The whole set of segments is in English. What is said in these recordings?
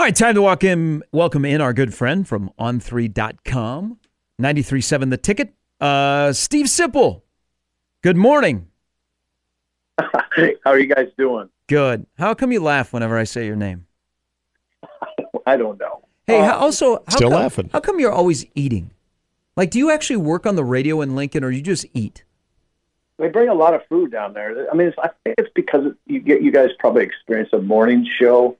All right, time to walk in, welcome in our good friend from on3.com, 93.7 The Ticket, uh, Steve Sipple. Good morning. How are you guys doing? Good. How come you laugh whenever I say your name? I don't know. Hey, Uh, how, also, how Still come, laughing. How come you're always eating? Like, do you actually work on the radio in Lincoln, or you just eat? They bring a lot of food down there. I mean, it's, I think it's because you get you guys probably experience a morning show.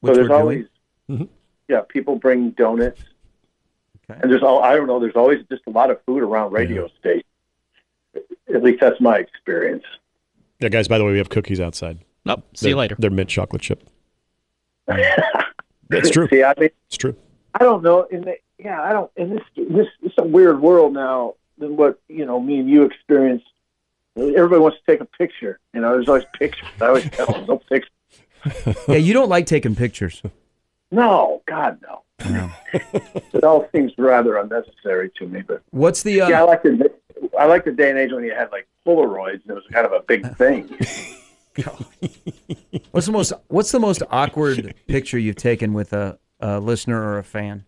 Which so there's we're always, Mhm. yeah, people bring donuts, Okay. and there's all I don't know. There's always just a lot of food around radio stations. At least that's my experience. Yeah, guys. By the way, we have cookies outside. Oh, see you They're- later. They're mint chocolate chip. That's true. See, I mean, It's true. I don't know. In the, yeah, I don't. In this, this, it's a weird world now than what you know. Me and you experienced. Everybody wants to take a picture. You know, there's always pictures. I always tell them, no pictures. yeah, you don't like taking pictures. No, God, no. it all seems rather unnecessary to me. But What's the uh, yeah, I like the I like the day and age when you had like Polaroids. and It was kind of a big thing. what's the most what's the most awkward picture you've taken with a, a listener or a fan?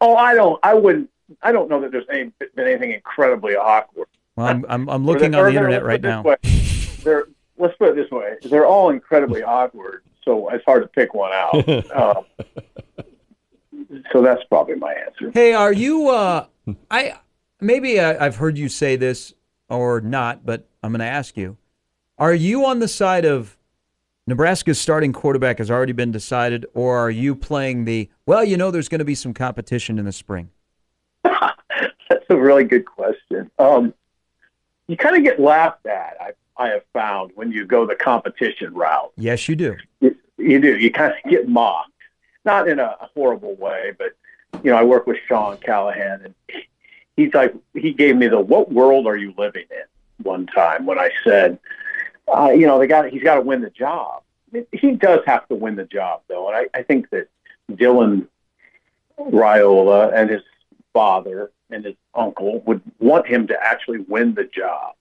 oh, I don't. I wouldn't. I don't know that there's any, been anything incredibly awkward. Well, I'm I'm, I'm looking on the internet right now. put it this way. They're let's put it this way: they're all incredibly awkward. So it's hard to pick one out. Uh, so that's probably my answer. Hey, are you? Uh, I maybe I, I've heard you say this or not, but I'm going to ask you: Are you on the side of Nebraska's starting quarterback has already been decided, or are you playing the well? You know, there's going to be some competition in the spring. That's a really good question. Um, you kind of get laughed at. I I have found when you go the competition route. Yes, you do. You, you do. You kind of get mocked, not in a horrible way, but you know, I work with Sean Callahan, and he's like, he gave me the "What world are you living in?" one time when I said, uh, you know, they got he's got to win the job. I mean, he does have to win the job, though, and I, I think that Dylan Raiola and his father and his uncle would want him to actually win the job.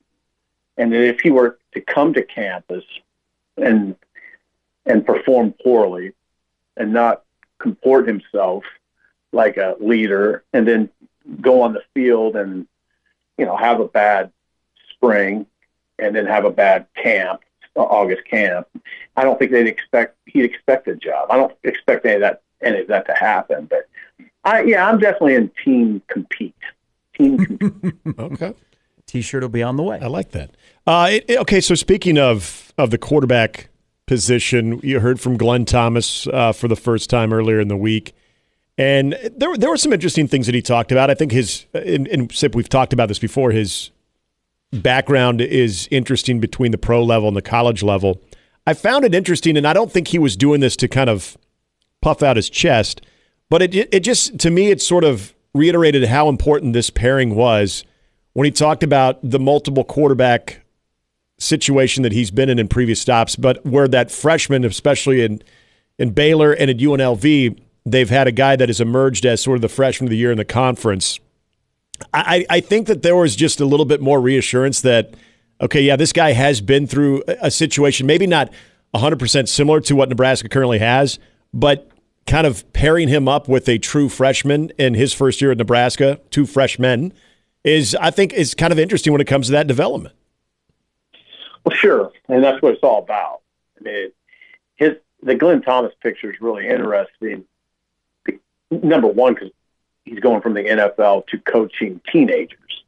And that if he were to come to campus and and perform poorly and not comport himself like a leader and then go on the field and you know have a bad spring and then have a bad camp uh, August camp I don't think they'd expect he'd expect a job I don't expect any of that any of that to happen but I yeah I'm definitely in team compete team compete Okay. T-shirt will be on the way. I like that. Uh, it- it- okay, so speaking of of the quarterback position, you heard from Glenn Thomas uh, for the first time earlier in the week, and there there were some interesting things that he talked about. I think his and, in Sip, we've talked about this before. His background is interesting between the pro level and the college level. I found it interesting, and I don't think he was doing this to kind of puff out his chest, but it it just to me it sort of reiterated how important this pairing was when he talked about the multiple quarterback situation that he's been in in previous stops, but where that freshman, especially in in Baylor and at UNLV, they've had a guy that has emerged as sort of the freshman of the year in the conference. I, I think that there was just a little bit more reassurance that, okay, yeah, this guy has been through a situation, maybe not 100% similar to what Nebraska currently has, but kind of pairing him up with a true freshman in his first year at Nebraska, two freshmen, is, I think, is kind of interesting when it comes to that development. Well, sure, and that's what it's all about. I mean, his the Glenn Thomas picture is really interesting. Number one, because he's going from the NFL to coaching teenagers,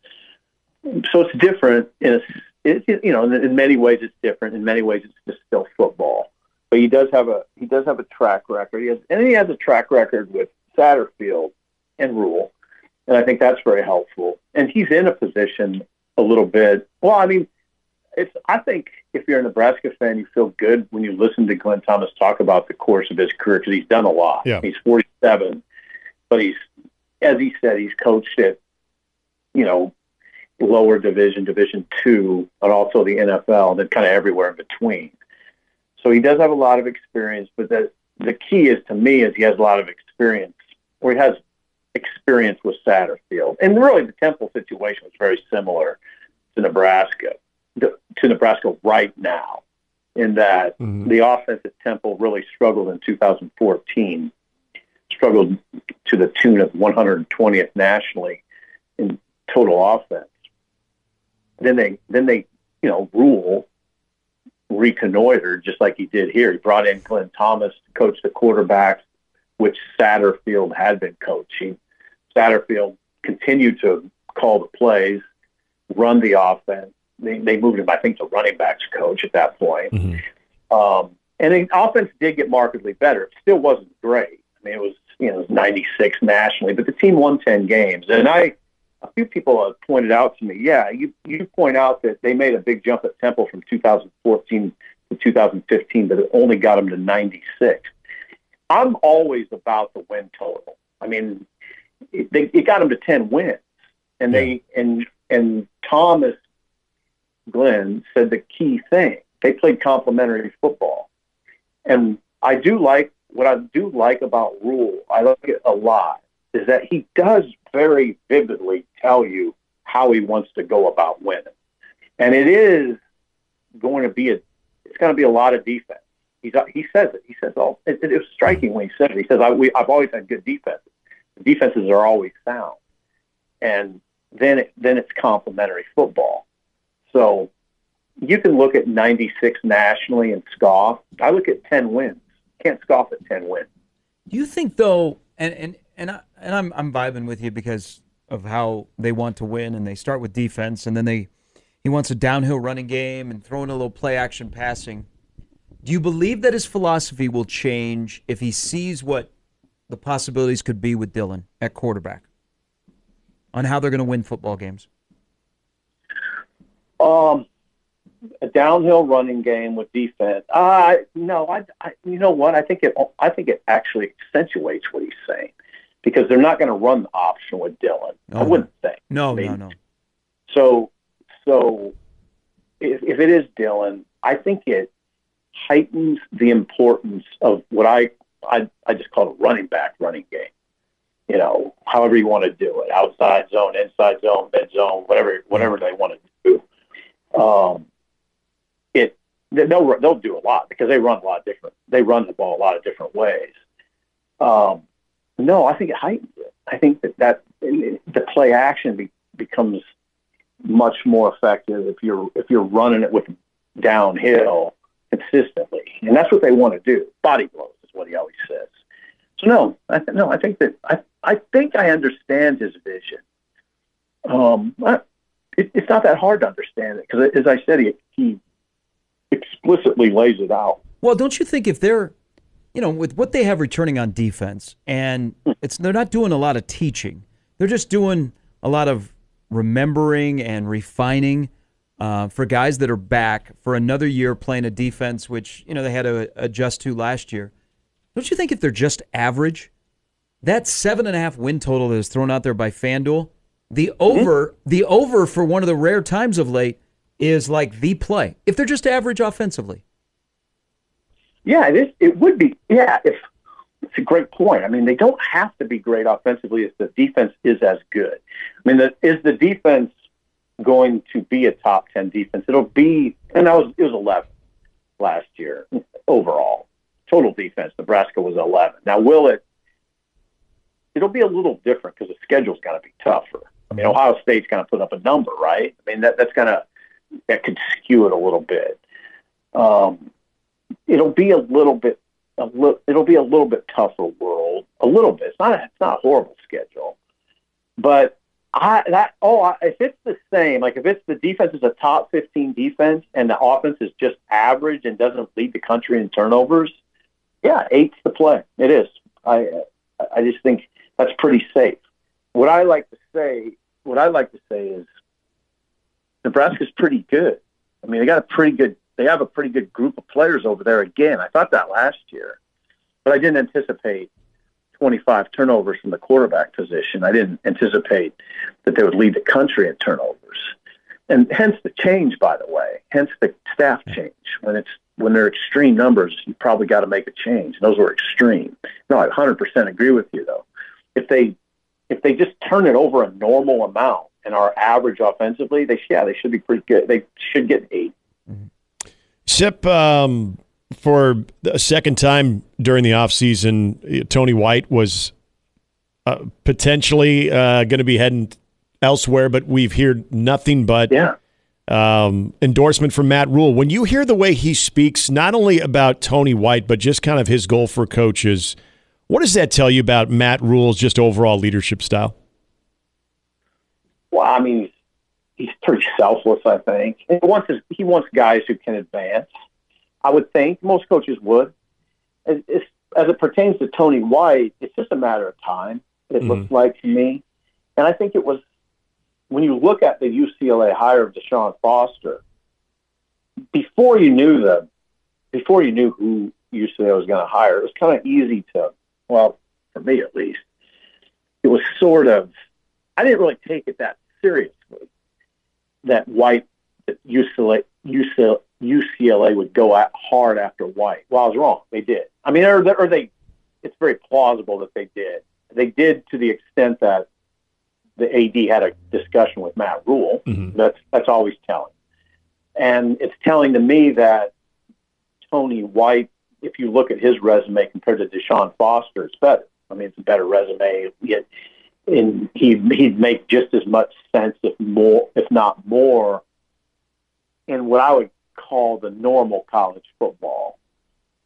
so it's different. In a, it, it- you know, in, many ways it's different. In many ways, it's just still football. But he does have a he does have a track record. He has, and he has a track record with Satterfield and Rhule, and I think that's very helpful. And he's in a position a little bit. Well, I mean it's I think if you're a Nebraska fan, you feel good when you listen to Glenn Thomas talk about the course of his career because he's done a lot. Yeah. He's 47, but he's as he said, he's coached at you know lower division, Division two, but also the NFL, and then kind of everywhere in between. So he does have a lot of experience, but the the key is to me is he has a lot of experience, or he has experience with Satterfield, and really the Temple situation was very similar to Nebraska to Nebraska right now. in that mm-hmm. the offense at Temple really struggled in 2014, struggled to the tune of 120th nationally in total offense. Then they then they you know Rhule reconnoitered just like he did here. He brought in Glenn Thomas to coach the quarterbacks, which Satterfield had been coaching. Satterfield continued to call the plays, run the offense. They, they moved him, I think, to running backs coach at that point. Mm-hmm. Um, and the offense did get markedly better. It still wasn't great. I mean, it was you know was 96 nationally, but the team won 10 games. And I, a few people have pointed out to me, yeah, you you point out that they made a big jump at Temple from 2014 to 2015, but it only got them to 96. I'm always about the win total. I mean, it, they, it got them to 10 wins, and they and and Thomas Glenn said the key thing. They played complementary football. And I do like what I do like about Rhule. I like it a lot, is that he does very vividly tell you how he wants to go about winning. And it is going to be a it's going to be a lot of defense. He's uh, he says it. He says, "Oh, it, it was striking when he said it." He says, I, we, "I've always had good defenses. The defenses are always sound." And then it, then it's complementary football. So you can look at 96 nationally and scoff. I look at 10 wins. Can't scoff at 10 wins. Do you think though, and and and I, and I'm I'm vibing with you because of how they want to win, and they start with defense, and then they he wants a downhill running game and throwing a little play action passing. Do you believe that his philosophy will change if he sees what the possibilities could be with Dylan at quarterback on how they're going to win football games? Um, a downhill running game with defense. Uh, no, I, I, you know what? I think it, I think it actually accentuates what he's saying because they're not going to run the option with Dylan. I wouldn't think. No, no, no. So, so if, if it is Dylan, I think it heightens the importance of what I, I, I just call a running back running game. You know, however you want to do it, outside zone, inside zone, mid zone, whatever, whatever they want to do. Um, it they'll they'll do a lot because they run a lot of different. They run the ball a lot of different ways. Um, no, I think it heightens it. I think that that the play action be, becomes much more effective if you're if you're running it with downhill consistently, and that's what they want to do. Body blows is what he always says. So no, I th- no, I think that I I think I understand his vision. Um, I, it, it's not that hard to understand it because, as I said, he he explicitly lays it out. Well, don't you think if they're, you know, with what they have returning on defense, and it's they're not doing a lot of teaching, they're just doing a lot of remembering and refining uh, for guys that are back for another year playing a defense which you know they had to adjust to last year. Don't you think if they're just average, that seven and a half win total that is thrown out there by FanDuel, the over, mm-hmm. the over for one of the rare times of late is like the play if they're just average offensively. Yeah, it is. It would be. Yeah, if it's a great point. I mean, they don't have to be great offensively if the defense is as good. I mean, the, is the defense going to be a top ten defense? It'll be, and that was it was eleven last year overall total defense. Nebraska was eleven. Now, will it? It'll be a little different because the schedule's going to be tougher. I mean, Ohio State's going to put up a number, right? I mean, that that's going to that could skew it a little bit. Um, it'll be a little bit, a li- it'll be a little bit tougher world. A little bit. It's not. A, it's not a horrible schedule, but I that oh, I, if it's the same, like if it's the defense is a top fifteen defense and the offense is just average and doesn't lead the country in turnovers, yeah, eight's the play. It is. I I just think that's pretty safe. What I like to say, what I like to say is Nebraska's pretty good. I mean, they got a pretty good. They have a pretty good group of players over there. Again, I thought that last year, but I didn't anticipate 25 turnovers from the quarterback position. I didn't anticipate that they would lead the country in turnovers, and hence the change. By the way, hence the staff change. When it's when they're extreme numbers, you probably got to make a change. And those were extreme. No, I 100% agree with you though. If they if they just turn it over a normal amount, and our average offensively, they yeah, they should be pretty good. They should get 8 mm-hmm. Sip, um, for a second time during the offseason, Tony White was uh, potentially uh, going to be heading elsewhere, but we've heard nothing but Yeah. um, endorsement from Matt Rhule. When you hear the way he speaks, not only about Tony White, but just kind of his goal for coaches, what does that tell you about Matt Rhule's just overall leadership style? Well, I mean, he's pretty selfless. I think he wants his, he wants guys who can advance. I would think most coaches would. As, as, it pertains to Tony White, it's just a matter of time. It mm-hmm. looks like to me, and I think it was when you look at the UCLA hire of Deshaun Foster. Before you knew them, before you knew who UCLA was going to hire, it was kind of easy to, well, for me at least, it was sort of I didn't really take it that seriously. That White, UCLA, UCLA, UCLA would go at hard after White. Well, I was wrong. They did. I mean, or, or they. It's very plausible that they did. They did to the extent that the AD had a discussion with Matt Rhule. Mhm. That's that's always telling, and it's telling to me that Tony White, if you look at his resume compared to Deshaun Foster, it's better. I mean, it's a better resume. Yet, and he he'd make just as much sense, if more, if not more, in what I would call the normal college football.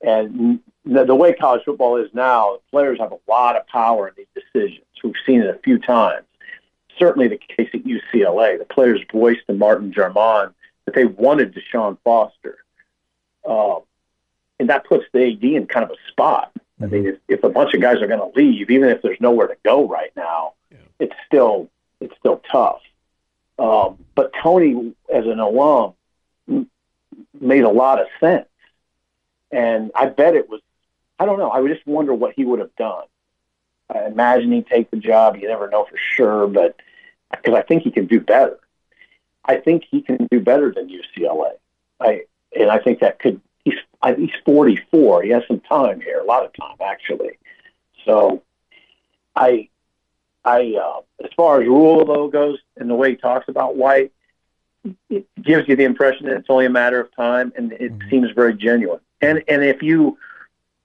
And the, the way college football is now, the players have a lot of power in these decisions. We've seen it a few times. Certainly the case at UCLA. The players voiced to Martin Jarmond that they wanted Deshaun Foster. Um, and that puts the AD in kind of a spot. I mean, if, if a bunch of guys are going to leave, even if there's nowhere to go right now, it's still it's still tough. Um, but Tony, as an alum, made a lot of sense, and I bet it was. I don't know. I would just wonder what he would have done. I imagine he'd take the job. You never know for sure, but because I think he can do better. I think he can do better than UCLA. I and I think that could. He's he's 44. He has some time here, a lot of time actually. So, I I uh, as far as Rhule though goes, and the way he talks about White, it gives you the impression that it's only a matter of time, and it seems very genuine. And and if you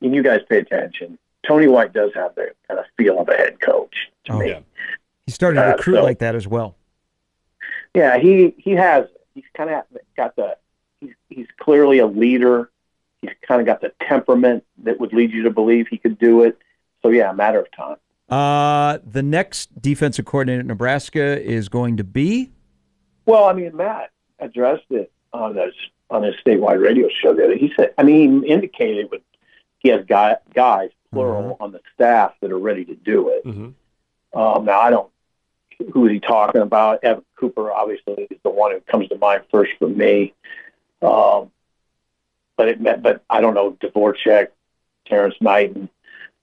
and you guys pay attention, Tony White does have the kind of feel of a head coach to Oh, me. yeah. He started to Uh, recruit so- like that as well. Yeah, he he has. He's kind of got the. He's he's clearly a leader. He's kind of got the temperament that would lead you to believe he could do it. So yeah, a matter of time. Uh, the next defensive coordinator at Nebraska is going to be. Well, I mean, Matt addressed it on his on his statewide radio show the other. He said, I mean, he indicated with he has guy, guys plural on the staff that are ready to do it. Mhm. Um, now I don't. Who is he talking about? Evan Cooper, obviously, is the one who comes to mind first for me. Um, but it meant, but I don't know Dvoracek, Terrence Knight, and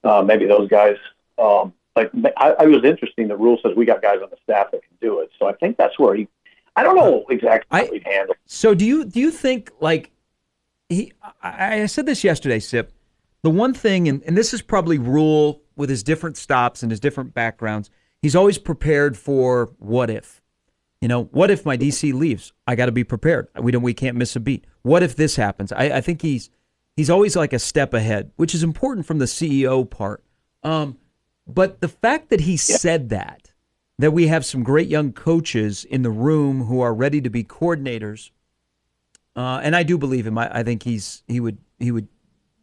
uh, maybe those guys. Um, like I, I was interesting. The Rhule says we got guys on the staff that can do it, so I think that's where he. I don't know exactly how I- he'd handle. So do you do you think like he? I, I said this yesterday, Sip. The one thing, and, and this is probably Rhule with his different stops and his different backgrounds. He's always prepared for what if. You know, what if my DC leaves? I got to be prepared. We don't. We can't miss a beat. What if this happens? I, I think he's he's always like a step ahead, which is important from the CEO part. Um, but the fact that he said that, that we have some great young coaches in the room who are ready to be coordinators, uh, and I do believe him. I, I think he's he would he would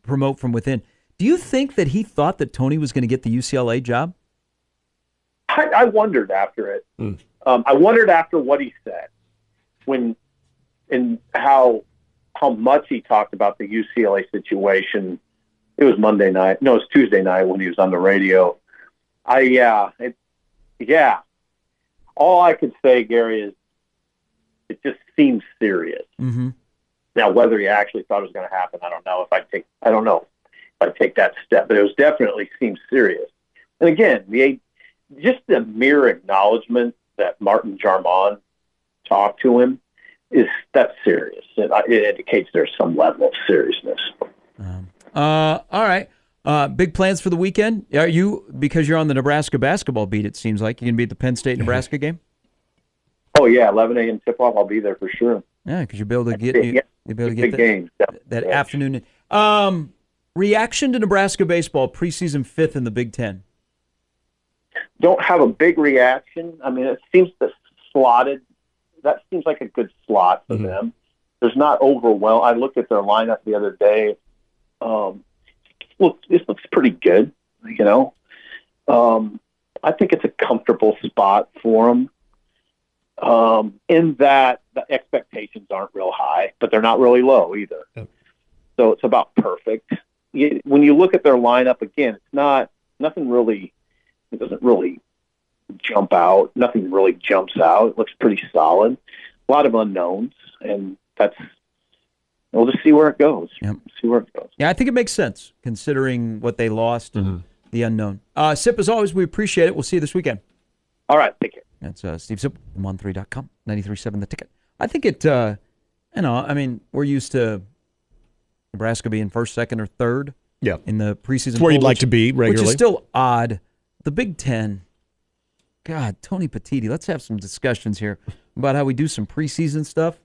promote from within. Do you think that he thought that Tony was going to get the UCLA job? I, I wondered after it. Um, I wondered after what he said when and how how much he talked about the UCLA situation. It was Monday night. No, it was Tuesday night when he was on the radio. I yeah, it, yeah. All I could say, Gary, is it just seems serious. Mm-hmm. Now, whether he actually thought it was going to happen, I don't know. If I take, I don't know if I take that step, but it was definitely seems serious. And again, the just the mere acknowledgement that Martin Jarmond talked to him is that's serious. It, it indicates there's some level of seriousness. Uh, all right. Uh, big plans for the weekend? Are you because you're on the Nebraska basketball beat? It seems like you can be at the Penn State Nebraska game. Oh yeah, 11 a.m. tip off. I'll be there for sure. Yeah, because you'll be able to get Yeah. you, You'll be able to get that, game. that afternoon. Um, reaction to Nebraska baseball preseason fifth in the Big Ten. Don't have a big reaction. I mean, it seems to slotted. That seems like a good slot for Mhm. them. There's not overwhelmed. I looked at their lineup the other day. Um, look, this looks pretty good. You know, um, I think it's a comfortable spot for them. Um, in that the expectations aren't real high, but they're not really low either. Yep. So it's about perfect. You, when you look at their lineup again, it's not nothing really. It doesn't really jump out. Nothing really jumps out. It looks pretty solid. A lot of unknowns, and that's. We'll just see where it goes. Yep. See where it goes. Yeah, I think it makes sense considering what they lost Mm-hmm. and the unknown. Uh, Sip, as always, we appreciate it. We'll see you this weekend. All right, take care. That's uh, Steve Sip, on3.com, 93.7 The Ticket. I think it, uh, you know, I mean, we're used to Nebraska being first, second, or third Yeah. in the preseason. It's where you'd poll, like which- to be regularly. Which is still odd. The Big Ten, God, Tony Petitti, let's have some discussions here about how we do some preseason stuff.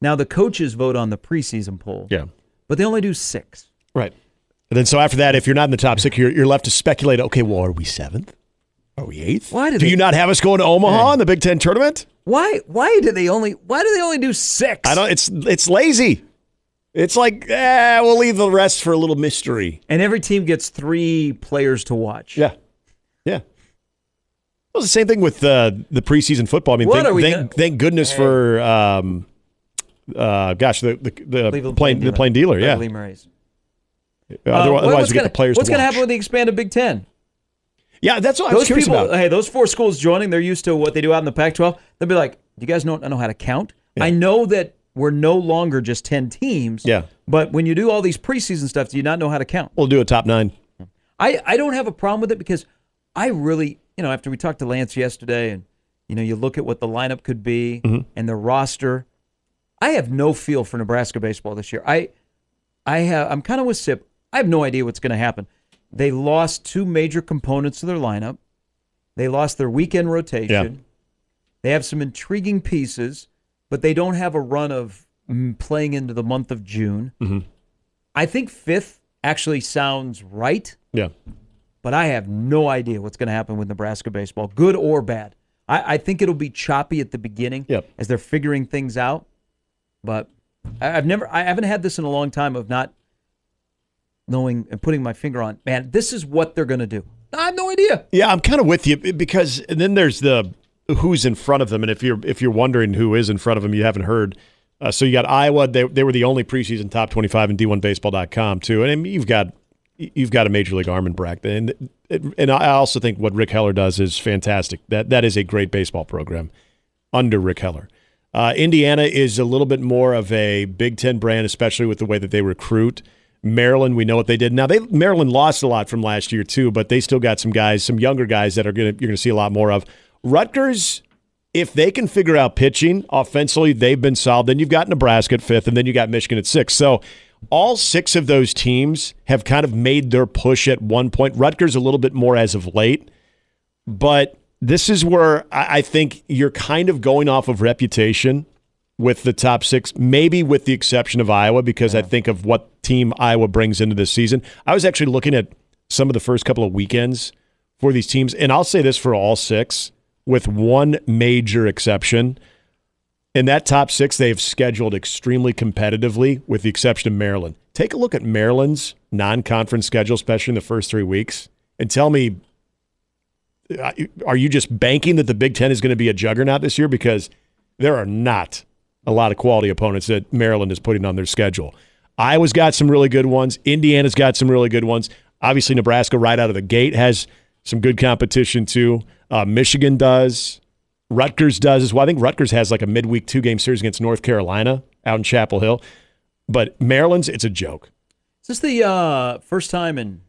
Now, the coaches vote on the preseason poll, yeah. but they only do six. Right. And then so after that, if you're not in the top six, you're, you're left to speculate. Okay, well, are we seventh? Are we eighth? Why do do they- you not have us going to Omaha in the Big Ten tournament? Why? Why do they only? Why do they only do six? I don't. It's it's lazy. It's like eh, we'll leave the rest for a little mystery. And every team gets three players to watch. Yeah, yeah. Well, the same thing with uh, the preseason football. I mean, thank, thank, thank goodness for um, uh, gosh, the the, the Cleveland plain the plain dealer. Yeah. Beverly Murray's. Uh, Uh, otherwise, we what's the players. What's going to happen with the expanded Big Ten? Yeah, that's what I was Those curious people, about. hey, those four schools joining, they're used to what they do out in the Pac-12. They'll be like, "Do you guys know know how to count?" I know that we're no longer just ten teams. Yeah. But when you do all these preseason stuff, do you not know how to count? We'll do a top nine. I, I don't have a problem with it because I really, you know, after we talked to Lance yesterday and, you know, you look at what the lineup could be and the roster, I have no feel for Nebraska baseball this year. I, I have, I'm kind of with Sip. I have no idea what's going to happen. They lost two major components of their lineup. They lost their weekend rotation. They have some intriguing pieces, but they don't have a run of mm, playing into the month of June. I think fifth actually sounds right Yeah. but I have no idea what's going to happen with Nebraska baseball, good or bad. I, I think it'll be choppy at the beginning Yep. as they're figuring things out. But I've never, I haven't had this in a long time of not knowing and putting my finger on. Man, this is what they're going to do. I have no idea. Yeah, I'm kind of with you because and then there's the who's in front of them, and if you're if you're wondering who is in front of them, you haven't heard. Uh, so you got Iowa; they they were the only preseason top 25 in D1Baseball.com too, and I mean, you've got you've got a major league arm in Brackton, and and I also think what Rick Heller does is fantastic. That that is a great baseball program under Rick Heller. Uh, Indiana is a little bit more of a Big Ten brand, especially with the way that they recruit. Maryland, we know what they did. Now they Maryland lost a lot from last year too, but they still got some guys, some younger guys that are gonna you're gonna see a lot more of. Rutgers, if they can figure out pitching offensively, they've been solid. Then you've got Nebraska at fifth, and then you got Michigan at six. So all six of those teams have kind of made their push at one point. Rutgers a little bit more as of late, but this is where I I think you're kind of going off of reputation with the top six, maybe with the exception of Iowa, because I think of what team Iowa brings into this season. I was actually looking at some of the first couple of weekends for these teams, and I'll say this for all six, with one major exception. In that top six, they've scheduled extremely competitively, with the exception of Maryland. Take a look at Maryland's non conference schedule, especially in the first three weeks, and tell me are you just banking that the Big Ten is going to be a juggernaut this year? Because there are not a lot of quality opponents that Maryland is putting on their schedule. Iowa's got some really good ones. Indiana's got some really good ones. Obviously, Nebraska right out of the gate has some good competition too. Uh, Michigan does. Rutgers does as well. I think Rutgers has like a midweek two game series against North Carolina out in Chapel Hill. But Maryland's, it's a joke. Is this the uh, first time in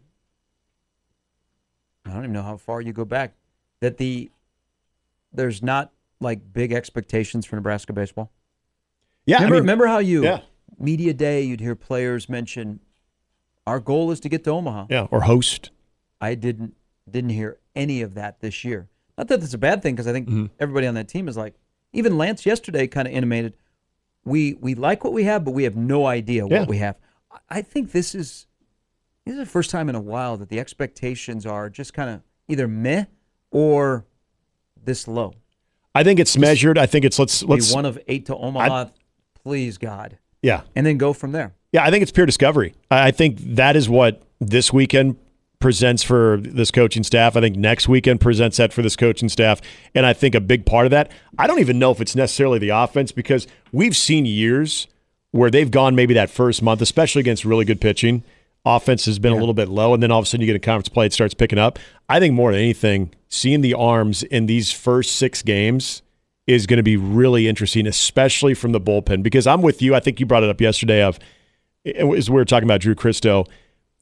I don't even know how far you go back that the there's not like big expectations for Nebraska baseball? Yeah, Remember, I mean, remember how you yeah. media day you'd hear players mention our goal is to get to Omaha. yeah, or host. I didn't didn't hear any of that this year. Not that it's a bad thing because I think Mm-hmm. everybody on that team is like even Lance yesterday kind of intimated we we like what we have, but we have no idea Yeah. what we have. I think this is this is the first time in a while that the expectations are just kind of either meh or this low. I think it's measured. I think it's let's let's Be one of eight to Omaha, please God, yeah and then go from there. yeah. I think it's pure discovery. I I think that is what this weekend presents for this coaching staff. I think next weekend presents that for this coaching staff, and I think a big part of that. I don't even know if it's necessarily the offense because we've seen years where they've gone maybe that first month, especially against really good pitching. Offense has been a little bit low, and then all of a sudden you get a conference play, it starts picking up. I think more than anything, seeing the arms in these first six games is going to be really interesting, especially from the bullpen. Because I'm with you. I think you brought it up yesterday. Of as we were talking about Drew Christo,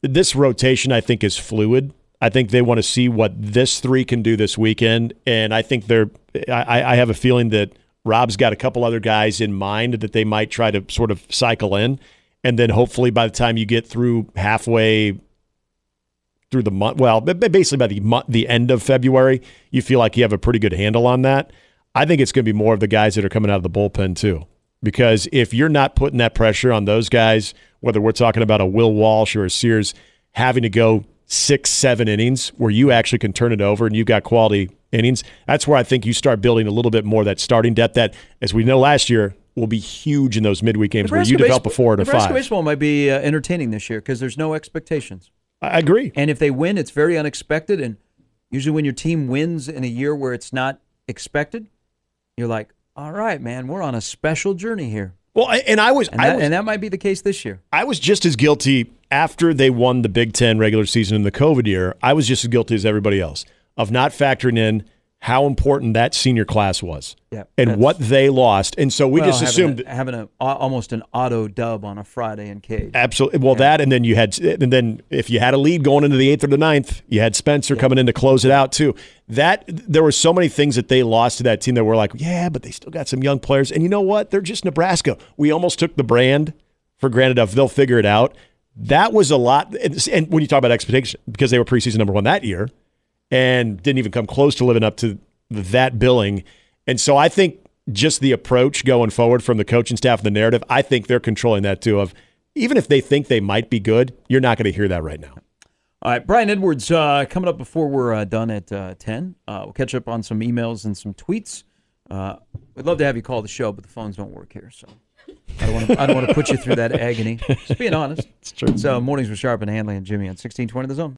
this rotation I think is fluid. I think they want to see what this three can do this weekend, and I think they're. I, I have a feeling that Rob's got a couple other guys in mind that they might try to sort of cycle in, and then hopefully by the time you get through halfway through the month, well, ba- ba- basically by the month, the end of February, you feel like you have a pretty good handle on that. I think it's going to be more of the guys that are coming out of the bullpen too, because if you're not putting that pressure on those guys, whether we're talking about a Will Walsh or a Sears having to go six, seven innings where you actually can turn it over and you've got quality innings, that's where I think you start building a little bit more that starting depth that, as we know last year, will be huge in those midweek games where you develop a four to a Nebraska five. baseball might be uh, entertaining this year because there's no expectations. I agree. And if they win, it's very unexpected. And usually, when your team wins in a year where it's not expected, you're like, "All right, man, we're on a special journey here." Well, and I was, And I was, and that might be the case this year. I was just as guilty after they won the Big Ten regular season in the COVID year. I was just as guilty as everybody else of not factoring in how important that senior class was Yeah, and what they lost. And so we Well, just having assumed a, having a, almost an auto dub on a Friday in Cage. absolutely well that, and then you had, and then if you had a lead going into the eighth or the ninth, you had Spencer coming in to close it out too. That there were so many things that they lost to that team that were like, yeah, but they still got some young players. And you know what? They're just Nebraska. We almost took the brand for granted of they'll figure it out. That was a lot. And and when you talk about expectation, because they were preseason number one that year and didn't even come close to living up to that billing. And so I think just the approach going forward from the coaching staff and the narrative, I think they're controlling that too. Of even if they think they might be good, you're not going to hear that right now. All right, Brian Edwards uh, coming up before we're uh, done at uh, 10. Uh, we'll catch up on some emails and some tweets. Uh, we'd love to have you call the show, but the phones don't work here, so I don't want to. I don't want to put you through that agony. Just being honest. It's true. Uh, mornings with Sharp and Hanley and Jimmy on 1620 The Zone.